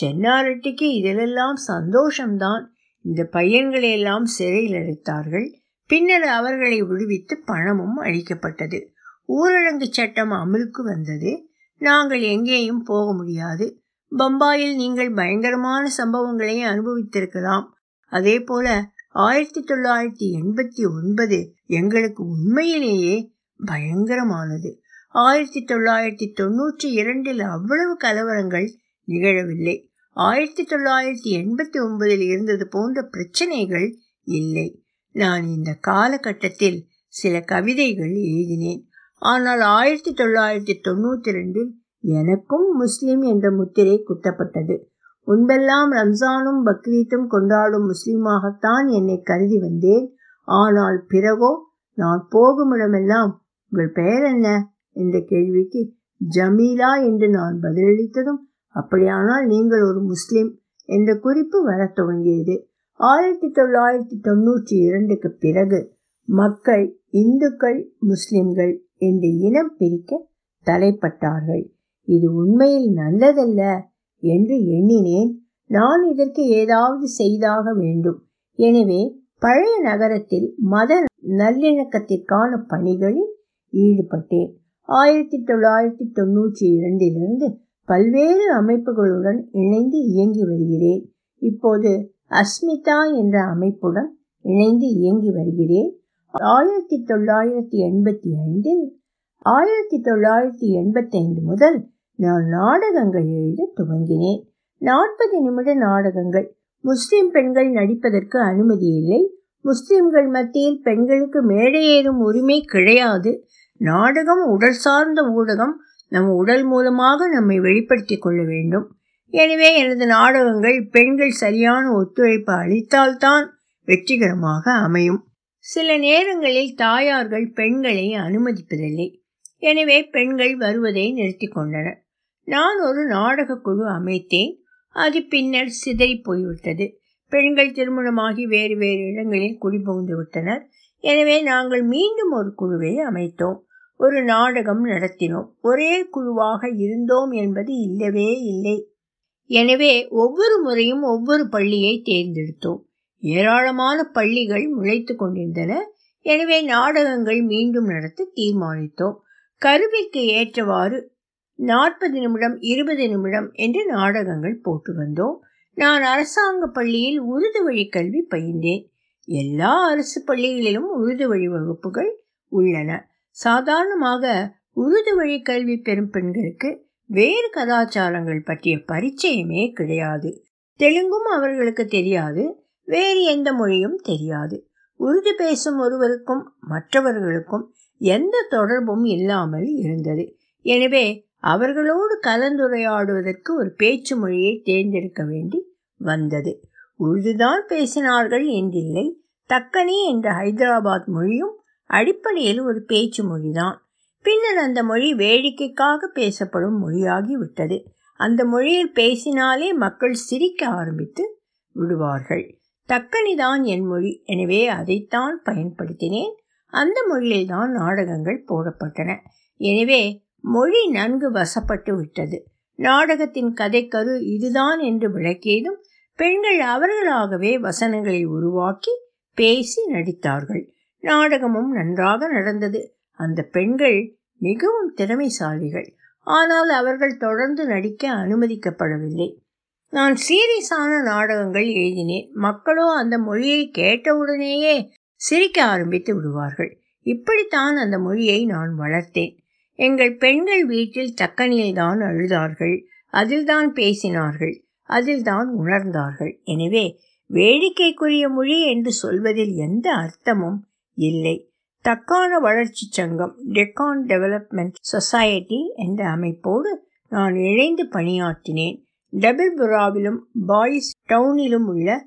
சென்னாரெட்டிக்கு இதிலெல்லாம் சந்தோஷம்தான். இந்த பையன்களையெல்லாம் சிறையில் அடைத்தார்கள். பின்னர் அவர்களை விடுவித்து பணமும் அளிக்கப்பட்டது. ஊரடங்கு சட்டம் அமலுக்கு வந்தது. நாங்கள் எங்கேயும் போக முடியாது. பம்பாயில் நீங்கள் பயங்கரமான சம்பவங்களை அனுபவித்திருக்கலாம். அதே போல ஆயிரத்தி தொள்ளாயிரத்தி எண்பத்தி ஒன்பது எங்களுக்கு உண்மையிலேயே பயங்கரமானது. ஆயிரத்தி தொள்ளாயிரத்தி தொன்னூற்றி இரண்டில் அவ்வளவு கலவரங்கள் நிகழவில்லை. ஆயிரத்தி தொள்ளாயிரத்தி எண்பத்தி ஒன்பதில் இருந்தது போன்ற பிரச்சனைகள் இல்லை. நான் இந்த காலகட்டத்தில் சில கவிதைகள் எழுதினேன். ஆனால் ஆயிரத்தி தொள்ளாயிரத்தி தொண்ணூற்றி ரெண்டில் எனக்கும் முஸ்லிம் என்ற முத்திரை குத்தப்பட்டது. முன்பெல்லாம் ரம்ஜானும் பக்ரீத்தும் கொண்டாடும் முஸ்லீமாகத்தான் என்னை கருதி வந்தேன். ஆனால் பிறகோ நான் போகுமிடமெல்லாம் உங்கள் பெயர் என்ன? என்ற கேள்விக்கு ஜமீலா என்று நான் பதிலளித்ததும் அப்படியானால் நீங்கள் ஒரு முஸ்லிம் என்ற குறிப்பு வரத் துவங்கியது. ஆயிரத்தி தொள்ளாயிரத்தி தொண்ணூற்றி இரண்டுக்கு பிறகு மக்கள் இந்துக்கள் முஸ்லிம்கள் என்று இனம் பிரிக்க தலைப்பட்டார்கள். இது உண்மையில் நல்லதல்ல என்று எண்ணினேன். நான் இதற்கு ஏதாவது செய்தாக வேண்டும். எனவே பழைய நகரத்தில் மத நல்லிணக்கத்திற்கான பணிகளில் ஈடுபட்டேன். ஆயிரத்தி தொள்ளாயிரத்தி தொண்ணூற்றி இரண்டிலிருந்து பல்வேறு அமைப்புகளுடன் இணைந்து இயங்கி வருகிறேன். இப்போது அஸ்மிதா என்ற அமைப்புடன் இணைந்து இயங்கி வருகிறேன். ஆயிரத்தி தொள்ளாயிரத்தி எண்பத்தி ஐந்தில் ஆயிரத்தி தொள்ளாயிரத்தி எண்பத்தைந்து முதல் நான் நாடகங்கள் எழுத துவங்கினேன். நாற்பது நிமிட நாடகங்கள். முஸ்லிம் பெண்கள் நடிப்பதற்கு அனுமதி இல்லை. முஸ்லிம்கள் மத்தியில் பெண்களுக்கு மேடையேறும் உரிமை கிடையாது. நாடகம் உடல் சார்ந்த ஊடகம் நம் உடல் மூலமாக நம்மை வெளிப்படுத்திக் கொள்ள வேண்டும். எனவே எனது நாடகங்கள் பெண்கள் சரியான ஒத்துழைப்பு அளித்தால்தான் வெற்றிகரமாக அமையும். சில நேரங்களில் தாயார்கள் பெண்களை அனுமதிப்பதில்லை. எனவே பெண்கள் வருவதை நிறுத்தி கொண்டனர். நான் ஒரு நாடக குழு அமைத்தேன். அது பின்னர் சிதறி போய்விட்டது. பெண்கள் திருமணமாகி வேறு வேறு இடங்களில் குடிபுகுந்து விட்டனர். எனவே நாங்கள் மீண்டும் ஒரு குழுவை அமைத்தோம். ஒரு நாடகம் நடத்தினோம். ஒரே குழுவாக இருந்தோம் என்பது இல்லவே இல்லை. எனவே ஒவ்வொரு முறையும் ஒவ்வொரு பள்ளியை தேர்ந்தெடுத்தோம். ஏராளமான பள்ளிகள் முளைத்து கொண்டிருந்தன. எனவே நாடகங்கள் மீண்டும் நடத்த தீர்மானித்தோம். கருவிக்கு ஏற்றவாறு நாற்பது நிமிடம் இருபது நிமிடம் என்று நாடகங்கள் போட்டு வந்தோம். நான் அரசாங்க பள்ளியில் உருது வழி கல்வி பயின்றேன். எல்லா அரசு பள்ளிகளிலும் உருது வழி வகுப்புகள் உள்ளன. சாதாரணமாக உருது வழி கல்வி பெறும் பெண்களுக்கு வேறு கலாச்சாரங்கள் பற்றிய பரிச்சயமே கிடையாது. தெலுங்கும் அவர்களுக்கு தெரியாது வேறு எந்த மொழியும் தெரியாது. உருது பேசும் ஒருவருக்கும் மற்றவர்களுக்கும் எந்த தொடர்பும் இல்லாமல் இருந்தது. எனவே அவர்களோடு கலந்துரையாடுவதற்கு ஒரு பேச்சு மொழியை தேர்ந்தெடுக்க வேண்டி வந்தது. உருதுதான் பேசினார்கள் என்றில்லை தக்கனி என்ற ஹைதராபாத் மொழியும் அடிப்படையில் ஒரு பேச்சு மொழிதான். பின்னர் அந்த மொழி வேடிக்கைக்காக பேசப்படும் மொழியாகி விட்டது. அந்த மொழியில் பேசினாலே மக்கள் சிரிக்க ஆரம்பித்து விடுவார்கள். தக்கனிதான் என் மொழி. எனவே அதைத்தான் பயன்படுத்தினேன். அந்த மொழியில்தான் நாடகங்கள் போடப்பட்டன. எனவே மொழி நன்கு வசப்பட்டு விட்டது. நாடகத்தின் கதைக்கரு இதுதான் என்று விளக்கியதும் பெண்கள் அவர்களாகவே வசனங்களை உருவாக்கி பேசி நடித்தார்கள். நாடகமும் நன்றாக நடந்தது. அந்த பெண்கள் மிகவும் திறமைசாலிகள். ஆனால் அவர்கள் தொடர்ந்து நடிக்க அனுமதிக்கப்படவில்லை. நான் சீரியஸான நாடகங்கள் எழுதினேன். மக்களோ அந்த மொழியை கேட்டவுடனேயே சிரிக்க ஆரம்பித்து விடுவார்கள். இப்படித்தான் அந்த மொழியை நான் வளர்த்தேன். எங்கள் பெண்கள் வீட்டில் தக்கனியில்தான் அழுதார்கள். அதில்தான் பேசினார்கள். அதில்தான் உணர்ந்தார்கள். எனவே வேடிக்கைக்குரிய மொழி என்று சொல்வதில் எந்த அர்த்தமும் இல்லை. தக்கான வளர்ச்சி சங்கம் டெக்கான் டெவலப்மெண்ட் சொசைட்டி என்ற அமைப்போடு நான் இணைந்து பணியாற்றினேன். டபிள்புராவிலும் பாய்ஸ் டவுனிலும் உள்ள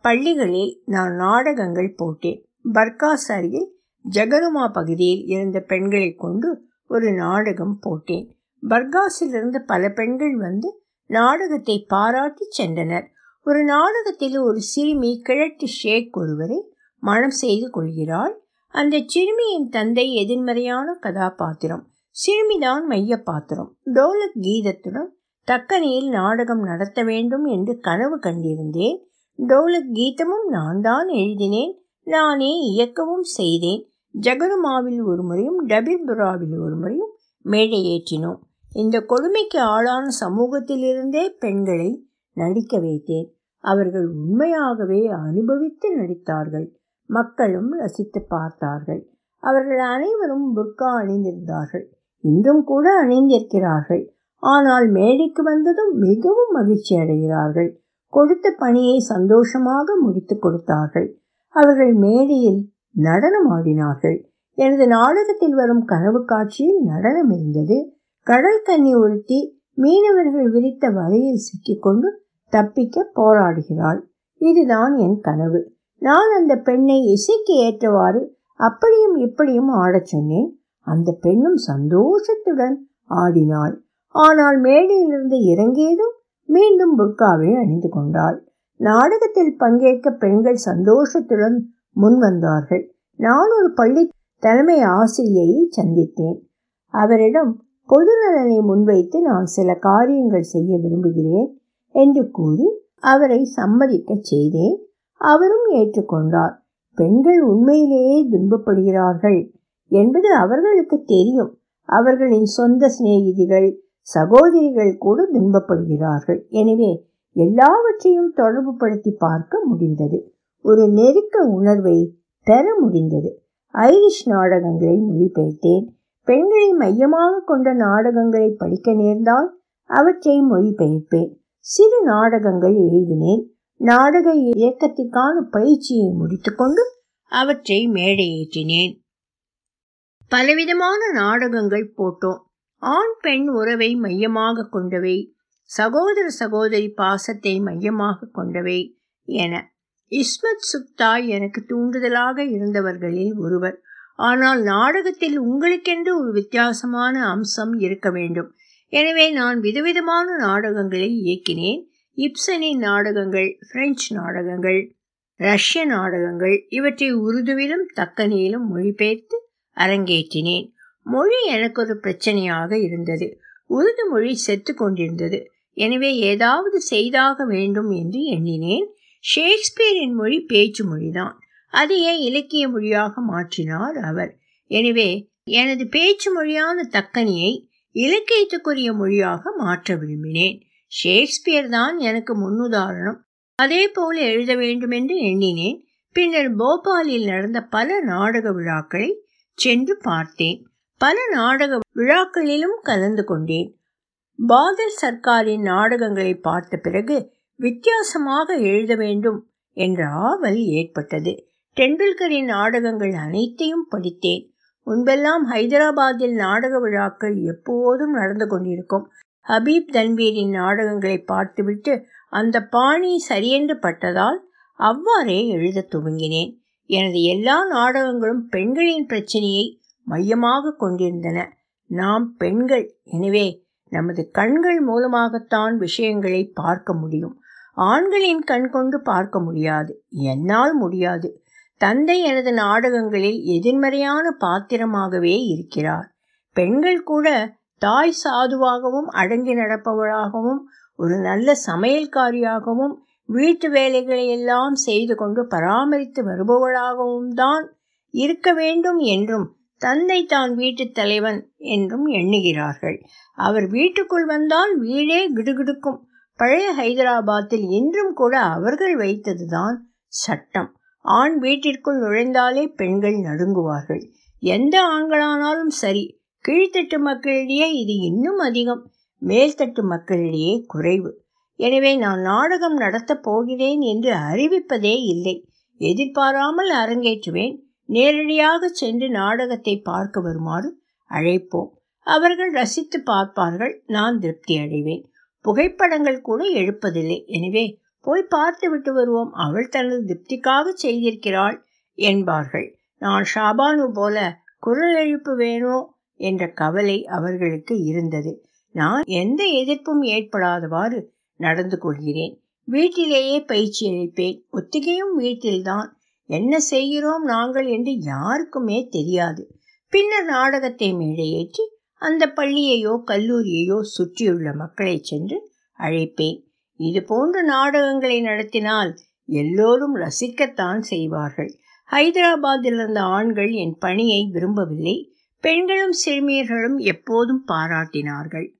பள்ளிகளில் நான் நாடகங்கள் போட்டேன். பர்காஸ் அருகில் ஜகருமா பகுதியில் இருந்த பெண்களை கொண்டு ஒரு நாடகம் போட்டேன். பர்காஸிலிருந்து பல பெண்கள் வந்து நாடகத்தை பாராட்டி சென்றனர். ஒரு நாடகத்தில் ஒரு சிறுமி கிழட்டு ஷேக் ஒருவரை மனம் செய்து கொள்கிறாள். அந்த சிறுமியின் தந்தை எதிர்மறையான கதாபாத்திரம். சிறுமிதான் மைய பாத்திரம் டோலக் கீதத்துடன் தக்கனியில் நாடகம் நடத்த வேண்டும் என்று கனவு கண்டிருந்தேன். டோலக் கீதமும் நான் தான் எழுதினேன். நானே இயக்கவும் செய்தேன். ஜகருமாவில் ஒரு முறையும் டபிர்புராவில் ஒரு முறையும் மேடை ஏற்றினோம் இந்த கொடுமைக்கு ஆளான சமூகத்திலிருந்தே பெண்களை நடிக்க வைத்தேன். அவர்கள் உண்மையாகவே அனுபவித்து நடித்தார்கள். மக்களும் ரசித்து பார்த்தார்கள். அவர்கள் அனைவரும் புர்கா அணிந்திருந்தார்கள். இன்றும் கூட அணிந்திருக்கிறார்கள். ஆனால் மேடைக்கு வந்ததும் மிகவும் மகிழ்ச்சி அடைகிறார்கள். கொடுத்த பணியை சந்தோஷமாக முடித்து கொடுத்தார்கள். அவர்கள் மேடையில் நடனம் ஆடினார்கள். எனது நாடகத்தில் வரும் கனவு காட்சியில் நடனம் இருந்தது. கடல் கன்னி ஒருத்தி மீனவர்கள் விரித்த வலையில் சிக்கிக்கொண்டு தப்பிக்க போராடுகிறாள். இதுதான் என் கனவு. நான் அந்த பெண்ணை இசைக்கு ஏற்றவாறு அப்படியும் இப்படியும் ஆடச் சொன்னேன். அந்த பெண்ணும் சந்தோஷத்துடன் ஆடினாள். ஆனால் மேடையிலிருந்து இறங்கியதும் மீண்டும் புர்காவை அணிந்து கொண்டாள். நாடகத்தில் பங்கேற்க பெண்கள் சந்தோஷத்துடன் முன் வந்தார்கள். நான் ஒரு பள்ளி தலைமை ஆசிரியையை சந்தித்தேன். அவரிடம் பொது நலனை முன்வைத்து நான் சில காரியங்கள் செய்ய விரும்புகிறேன் என்று கூறி அவரை சம்மதிக்க செய்தேன். அவரும் ஏற்றுக்கொண்டார். பெண்கள் உண்மையிலேயே துன்பப்படுகிறார்கள் என்பது அவர்களுக்கு தெரியும். அவர்களின் சொந்த சிநேகிதிகள் சகோதரிகள் கூட துன்பப்படுகிறார்கள். எனவே எல்லாவற்றையும் தொடர்பு படுத்தி பார்க்க முடிந்தது. ஒரு நெருக்க உணர்வை பெற முடிந்தது. ஐரிஷ் நாடகங்களை மொழிபெயர்த்தேன். பெண்களை மையமாக கொண்ட நாடகங்களை படிக்க நேர்ந்தால் அவற்றை மொழிபெயர்ப்பேன். சிறு நாடகங்கள் எழுதினேன். நாடக இயக்கத்திற்கான பயிற்சியை முடித்துக்கொண்டு அவற்றை மேடையேற்றினேன். பலவிதமான நாடகங்கள் போட்டோம். ஆண் பெண் உறவை மையமாக கொண்டவை சகோதர சகோதரி பாசத்தை மையமாக கொண்டவை என. இஸ்மத் சுக்தா எனக்கு தூண்டுதலாக இருந்தவர்களில் ஒருவர். ஆனால் நாடகத்தில் உங்களுக்கென்று ஒரு வித்தியாசமான அம்சம் இருக்க வேண்டும். எனவே நான் விதவிதமான நாடகங்களை இயக்கினேன். இப்சனின் நாடகங்கள் பிரெஞ்சு நாடகங்கள் ரஷ்ய நாடகங்கள் இவற்றை உருதுவிலும் தக்கனியிலும் மொழிபெயர்த்து அரங்கேற்றினேன். மொழி எனக்கு ஒரு பிரச்சனையாக இருந்தது. உருது மொழி செத்து கொண்டிருந்தது. எனவே ஏதாவது செய்தாக வேண்டும் என்று எண்ணினேன். ஷேக்ஸ்பியரின் மொழி பேச்சு மொழிதான். அதையே இலக்கிய மொழியாக மாற்றினார் அவர்? எனவே எனது பேச்சு மொழியான தக்கனியை இலக்கியத்துக்குரிய மொழியாக மாற்ற விரும்பினேன். ஷேக்ஸ்பியர் தான் எனக்கு முன்னுதாரணம். அதே போல எழுத வேண்டுமென்று எண்ணினேன். பின்னர் போபாலில் நடந்த பல நாடக விழாக்களை சென்று பார்த்தேன். பல நாடக விழாக்களிலும் கலந்து கொண்டேன். பாதல் சர்க்காரின் நாடகங்களை பார்த்த பிறகு வித்தியாசமாக எழுத வேண்டும் என்ற ஆவல் ஏற்பட்டது. டெண்டுல்கரின் நாடகங்கள் அனைத்தையும் படித்தேன். முன்பெல்லாம் ஹைதராபாத்தில் நாடக விழாக்கள் எப்போதும் நடந்து கொண்டிருக்கும். ஹபீப் தன்வீரின் நாடகங்களை பார்த்துவிட்டு அந்த பாணி சரியென்று பட்டதால் அவ்வாறே எழுத துவங்கினேன். எனது எல்லா நாடகங்களும் பெண்களின் பிரச்சனையை மையமாக கொண்டிருந்தன. நாம் பெண்கள். எனவே நமது கண்கள் மூலமாகத்தான் விஷயங்களை பார்க்க முடியும். ஆண்களின் கண் கொண்டு பார்க்க முடியாது. என்னால் முடியாது. தந்தை எனது நாடகங்களில் எதிர்மறையான பாத்திரமாகவே இருக்கிறார். பெண்கள் கூட தாய் சாதுவாகவும் அடங்கி நடப்பவளாகவும் ஒரு நல்ல சமையல்காரியாகவும் வீட்டு வேலைகளை எல்லாம் செய்து கொண்டு பராமரித்து வருபவளாகவும் தான் இருக்க வேண்டும் என்றும் தந்தை தான் வீட்டுத் தலைவன் என்றும் எண்ணுகிறார்கள். அவர் வீட்டுக்குள் வந்தால் வீடே கிடுகிடுக்கும். பழைய ஹைதராபாத்தில் இன்றும் கூட அவர்கள் வைத்ததுதான் சட்டம். ஆண் வீட்டிற்குள் நுழைந்தாலே பெண்கள் நடுங்குவார்கள். எந்த ஆண்களானாலும் சரி கீழ்த்தட்டு மக்களிடையே இது இன்னும் அதிகம். மேல்தட்டு மக்களிடையே குறைவு. எனவே நான் நாடகம் நடத்தப் போகிறேன் என்று அறிவிப்பதே இல்லை. எதிர்பாராமல் அரங்கேற்றுவேன். நேரடியாக சென்று நாடகத்தை பார்க்க வருமாறு அழைப்போம். அவர்கள் ரசித்து பார்ப்பார்கள். நான் திருப்தி அடைவேன். புகைப்படங்கள் கூட எழுப்பதில்லை. எனவே போய் பார்த்து விட்டு வருவோம். அவள் தனது திருப்திக்காக செய்திருக்கிறாள் என்பார்கள். நான் ஷாபானு போல குரல் எழுப்பு வேணோ? என்ற கவலை அவர்களுக்கு இருந்தது. நான் எந்த எதிர்ப்பும் ஏற்படாதவாறு நடந்து கொள்கிறேன். வீட்டிலேயே பயிற்சி அளிப்பேன். ஒத்திகையும் வீட்டில்தான். என்ன செய்கிறோம் நாங்கள் என்று யாருக்குமே தெரியாது. பின்னர் நாடகத்தை மேடையேற்றி அந்த பள்ளியையோ கல்லூரியையோ சுற்றியுள்ள மக்களை சென்று அழைப்பேன். இது போன்ற நாடகங்களை நடத்தினால் எல்லோரும் ரசிக்கத்தான் செய்வார்கள். ஹைதராபாத்தில் இருந்த ஆண்கள் என் பணியை விரும்பவில்லை. பெண்களும் சிறுமியர்களும் எப்போதும் பாராட்டினார்கள்.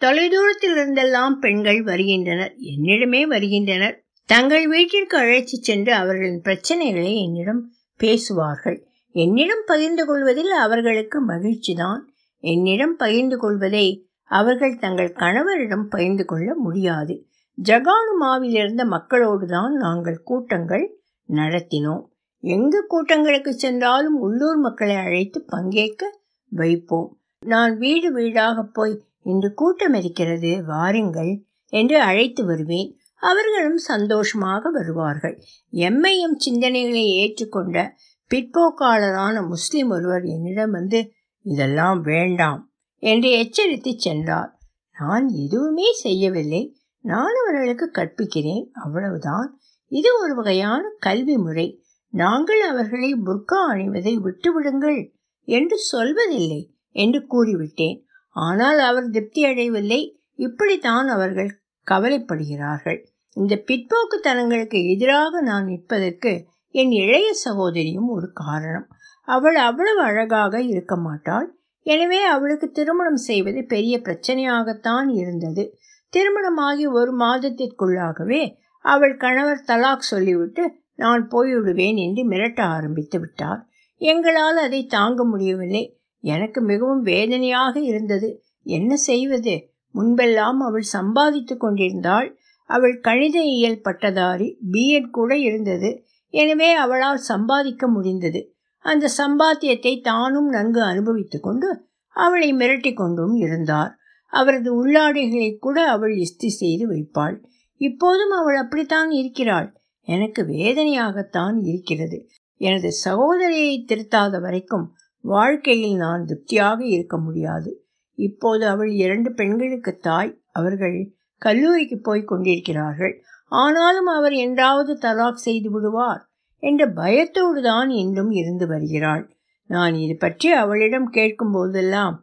தொலைதூரத்தில் இருந்தெல்லாம் பெண்கள் வருகின்றனர் என்னிடமே வருகின்றனர். தங்கள் வீட்டிற்கு அழைத்துச் சென்று அவர்களின் பிரச்சனைகளை என்னிடம் பேசுவார்கள். என்னிடம் பகிர்ந்து கொள்வதில் அவர்களுக்கு மகிழ்ச்சிதான். என்னிடம் பகிர்ந்து கொள்வதை அவர்கள் தங்கள் கணவரிடம் பகிர்ந்து கொள்ள முடியாது. ஜகானுமாவிலிருந்த மக்களோடுதான் மக்களோடு தான் நாங்கள் கூட்டங்கள் நடத்தினோம். எங்கு கூட்டங்களுக்கு சென்றாலும் உள்ளூர் மக்களை அழைத்து பங்கேற்க வைப்போம். நான் வீடு வீடாக போய் இன்று கூட்டம் இருக்கிறது வாருங்கள் என்று அழைத்து வருவேன். அவர்களும் சந்தோஷமாக வருவார்கள். எம்ஐஎம் சிந்தனைகளை ஏற்றுக்கொண்ட பிற்போக்காளரான முஸ்லிம் ஒருவர் என்னிடம் வந்து இதெல்லாம் வேண்டாம் என்று எச்சரித்து சென்றார். நான் எதுவுமே செய்யவில்லை. நான் அவர்களுக்கு கற்பிக்கிறேன். அவ்வளவுதான். இது ஒரு வகையான கல்வி முறை. நாங்கள் அவர்களை புர்கா அணிவதை விட்டுவிடுங்கள் என்று சொல்வதில்லை என்று கூறிவிட்டேன். ஆனால் அவர் திருப்தி அடையவில்லை. இப்படித்தான் அவர்கள் கவலைப்படுகிறார்கள். இந்த பிற்போக்குத்தனங்களுக்கு எதிராக நான் நிற்பதற்கு என் இளைய சகோதரியும் ஒரு காரணம். அவள் அவ்வளவு அழகாக இருக்க மாட்டாள். எனவே அவளுக்கு திருமணம் செய்வது பெரிய பிரச்சனையாகத்தான் இருந்தது. திருமணமாகி ஒரு மாதத்திற்குள்ளாகவே அவள் கணவர் தலாக் சொல்லிவிட்டு நான் போய்விடுவேன் என்று மிரட்ட ஆரம்பித்து விட்டார். எங்களால் அதை தாங்க முடியவில்லை. எனக்கு மிகவும் வேதனையாக இருந்தது. என்ன செய்வது? முன்பெல்லாம் அவள் சம்பாதித்து கொண்டிருந்தாள். அவள் கணித இயல் பட்டதாரி பிஎட் கூட இருந்தது. எனவே அவளால் சம்பாதிக்க முடிந்தது. அந்த சம்பாத்தியத்தை தானும் நன்கு அனுபவித்து கொண்டு அவளை மிரட்டி கொண்டும் இருந்தார். அவரது உள்ளாடைகளை கூட அவள் இஸ்தி செய்து வைப்பாள். இப்போதும் அவள் அப்படித்தான் இருக்கிறாள். எனக்கு வேதனையாகத்தான் இருக்கிறது. எனது சகோதரியை திருத்தாத வரைக்கும் வாழ்க்கையில் நான் திருப்தியாக இருக்க முடியாது. இப்போது அவள் இரண்டு பெண்களுக்கு தாய் அவர்கள் கல்லூரிக்கு போய் கொண்டிருக்கிறார்கள். ஆனாலும் அவர் என்றாவது தலாக் செய்து விடுவார் என்ற பயத்தோடு தான் இன்னும் இருந்து வருகிறாள். நான் இது பற்றி அவளிடம் கேட்கும் போதெல்லாம்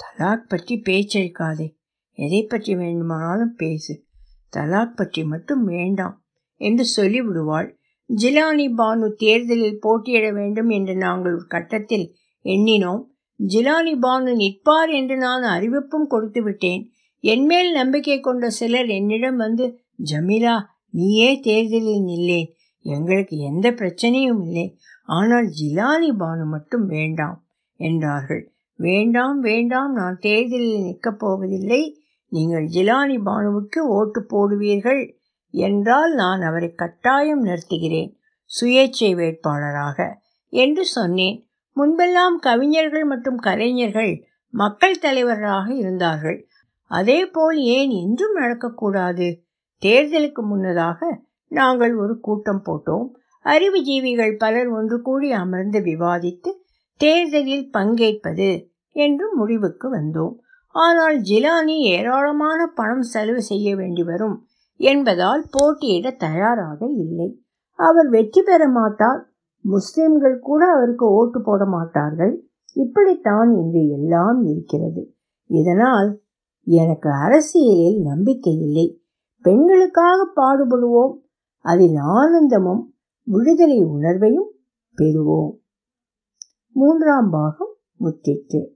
தலாக் பற்றி பேச்சழிக்காதே எதை பற்றி வேண்டுமானாலும் பேசு. தலாக் பற்றி மட்டும் வேண்டாம். என்று சொல்லிவிடுவாள். ஜிலானி பானு தேர்தலில் போட்டியிட வேண்டும் என்று நாங்கள் ஒரு கட்டத்தில் எண்ணினோம். ஜிலானி பானு நிற்பார் என்று நான் அறிவிப்பும் கொடுத்து விட்டேன். என்மேல் நம்பிக்கை கொண்ட சிலர் என்னிடம் வந்து ஜமீலா நீயே தேர்தலில் நில்லேன். எங்களுக்கு எந்த பிரச்சனையும் இல்லை. ஆனால் ஜிலானி பானு மட்டும் வேண்டாம் என்றார்கள். வேண்டாம் வேண்டாம். நான் தேர்தலில் நிற்கப் போவதில்லை. நீங்கள் ஜிலானி பானுவுக்கு ஓட்டு போடுவீர்கள். என்றால் நான் அவரை கட்டாயம் நிறுத்துகிறேன். சுயேட்சை வேட்பாளராக. என்று சொன்னேன். முன்பெல்லாம் கவிஞர்கள் மற்றும் கலைஞர்கள் மக்கள் தலைவராக இருந்தார்கள். அதே போல் ஏன் இன்றும் நடக்கக்கூடாது? தேர்தலுக்கு முன்னதாக நாங்கள் ஒரு கூட்டம் போட்டோம். அறிவுஜீவிகள் பலர் ஒன்று கூடி அமர்ந்து விவாதித்து தேர்தலில் பங்கேற்பது என்று முடிவுக்கு வந்தோம். ஆனால் ஜிலானி ஏராளமான பணம் செலவு செய்ய வேண்டி வரும். என்பதால் போட்டியிட தயாராக இல்லை. அவர் வெற்றி பெற மாட்டார். முஸ்லிம்கள் கூட அவருக்கு ஓட்டு போட மாட்டார்கள். இப்படித்தான் இன்று எல்லாம் இருக்கிறது. இதனால் எனக்கு அரசியலில் நம்பிக்கை இல்லை. பெண்களுக்காக பாடுபடுவோம். அதில் ஆனந்தமும் விடுதலை உணர்வையும் பெறுவோம். மூன்றாம் பாகம் முற்றிற்று.